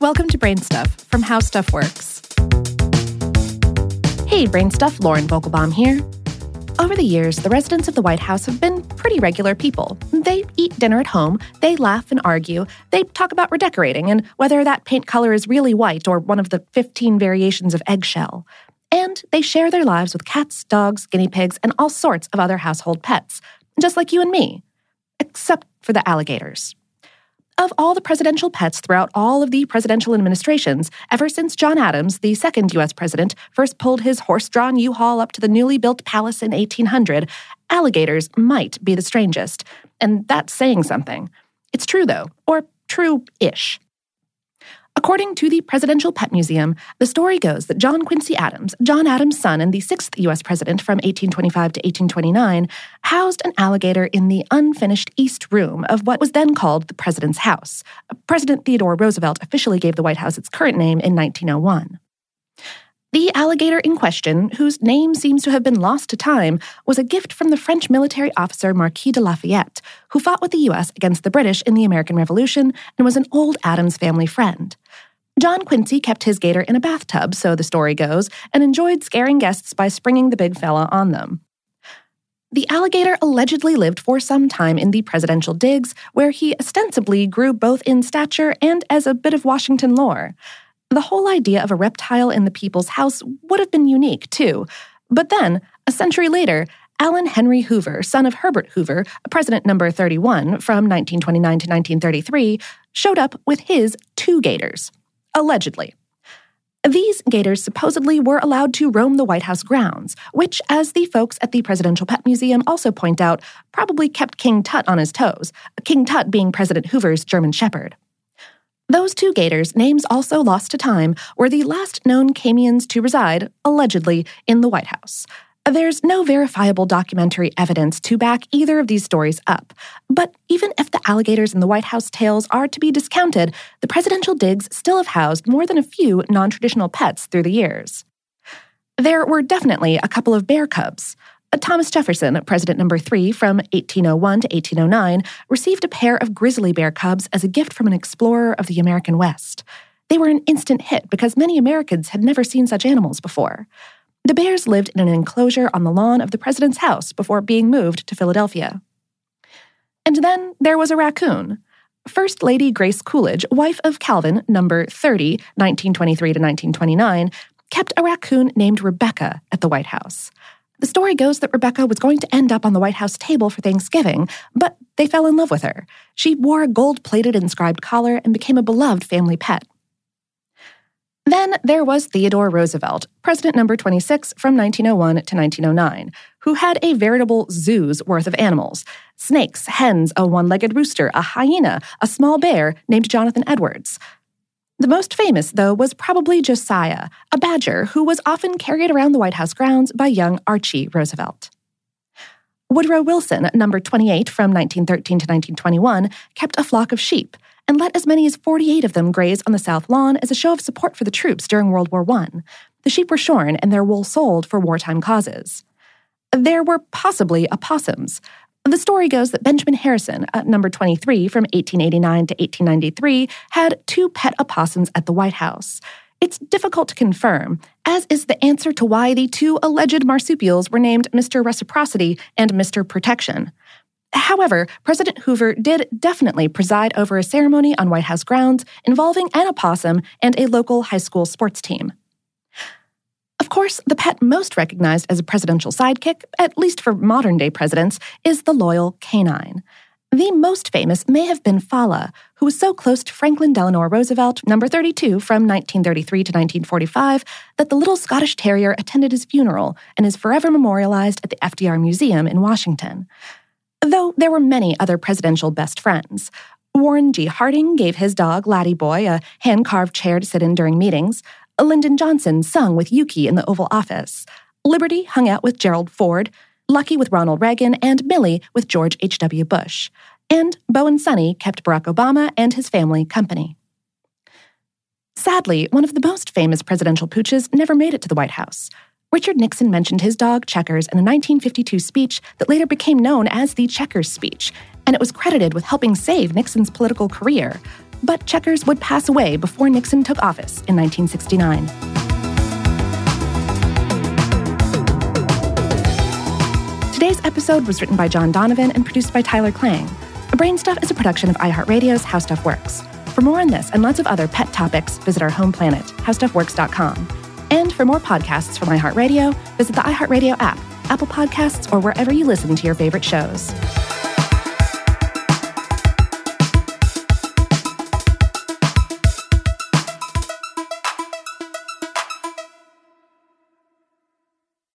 Welcome to BrainStuff from How Stuff Works. Hey, BrainStuff, Lauren Vogelbaum here. Over the years, the residents of the White House have been pretty regular people. They eat dinner at home, they laugh and argue, they talk about redecorating and whether that paint color is really white or one of the 15 variations of eggshell. And they share their lives with cats, dogs, guinea pigs, and all sorts of other household pets, just like you and me. Except for the alligators. Of all the presidential pets throughout all of the presidential administrations, ever since John Adams, the second U.S. president, first pulled his horse drawn U Haul up to the newly built palace in 1800, alligators might be the strangest. And that's saying something. It's true, though, or true ish. According to the Presidential Pet Museum, the story goes that John Quincy Adams, John Adams' son and the sixth U.S. president from 1825 to 1829, housed an alligator in the unfinished East Room of what was then called the President's House. President Theodore Roosevelt officially gave the White House its current name in 1901. The alligator in question, whose name seems to have been lost to time, was a gift from the French military officer Marquis de Lafayette, who fought with the U.S. against the British in the American Revolution and was an old Adams family friend. John Quincy kept his gator in a bathtub, so the story goes, and enjoyed scaring guests by springing the big fella on them. The alligator allegedly lived for some time in the presidential digs, where he ostensibly grew both in stature and as a bit of Washington lore. The whole idea of a reptile in the people's house would have been unique, too. But then, a century later, Allan Henry Hoover, son of Herbert Hoover, president number 31 from 1929 to 1933, showed up with his two gators. Allegedly. These gators supposedly were allowed to roam the White House grounds, which, as the folks at the Presidential Pet Museum also point out, probably kept King Tut on his toes, King Tut being President Hoover's German Shepherd. Those two gators, names also lost to time, were the last known canians to reside, allegedly, in the White House. There's no verifiable documentary evidence to back either of these stories up. But even if the alligators in the White House tales are to be discounted, the presidential digs still have housed more than a few non traditional pets through the years. There were definitely a couple of bear cubs. Uh, Thomas Jefferson, president number three from 1801 to 1809, received a pair of grizzly bear cubs as a gift from an explorer of the American West. They were an instant hit because many Americans had never seen such animals before. The bears lived in an enclosure on the lawn of the president's house before being moved to Philadelphia. And then there was a raccoon. First Lady Grace Coolidge, wife of Calvin, number 30, 1923 to 1929, kept a raccoon named Rebecca at the White House. The story goes that Rebecca was going to end up on the White House table for Thanksgiving, but they fell in love with her. She wore a gold plated inscribed collar and became a beloved family pet. Then there was Theodore Roosevelt, president number 26 from 1901 to 1909, who had a veritable zoo's worth of animals snakes, hens, a one legged rooster, a hyena, a small bear named Jonathan Edwards. The most famous, though, was probably Josiah, a badger who was often carried around the White House grounds by young Archie Roosevelt. Woodrow Wilson, number 28 from 1913 to 1921, kept a flock of sheep and let as many as 48 of them graze on the South Lawn as a show of support for the troops during World War I. The sheep were shorn and their wool sold for wartime causes. There were possibly opossums. The story goes that Benjamin Harrison, at number 23 from 1889 to 1893, had two pet opossums at the White House. It's difficult to confirm, as is the answer to why the two alleged marsupials were named Mr. Reciprocity and Mr. Protection. However, President Hoover did definitely preside over a ceremony on White House grounds involving an opossum and a local high school sports team. Of course, the pet most recognized as a presidential sidekick, at least for modern day presidents, is the loyal canine. The most famous may have been Fala, who was so close to Franklin Delano Roosevelt, number 32 from 1933 to 1945, that the little Scottish Terrier attended his funeral and is forever memorialized at the FDR Museum in Washington. Though there were many other presidential best friends. Warren G. Harding gave his dog, Laddie Boy, a hand carved chair to sit in during meetings. Lyndon Johnson sung with Yuki in the Oval Office. Liberty hung out with Gerald Ford, Lucky with Ronald Reagan, and Millie with George H.W. Bush. And Bo and Sunny kept Barack Obama and his family company. Sadly, one of the most famous presidential pooches never made it to the White House. Richard Nixon mentioned his dog Checkers in a 1952 speech that later became known as the Checkers speech, and it was credited with helping save Nixon's political career. But checkers would pass away before Nixon took office in 1969. Today's episode was written by John Donovan and produced by Tyler Klang. A BrainStuff is a production of iHeartRadio's How Stuff Works. For more on this and lots of other pet topics, visit our home planet, howstuffworks.com. And for more podcasts from iHeartRadio, visit the iHeartRadio app, Apple Podcasts, or wherever you listen to your favorite shows.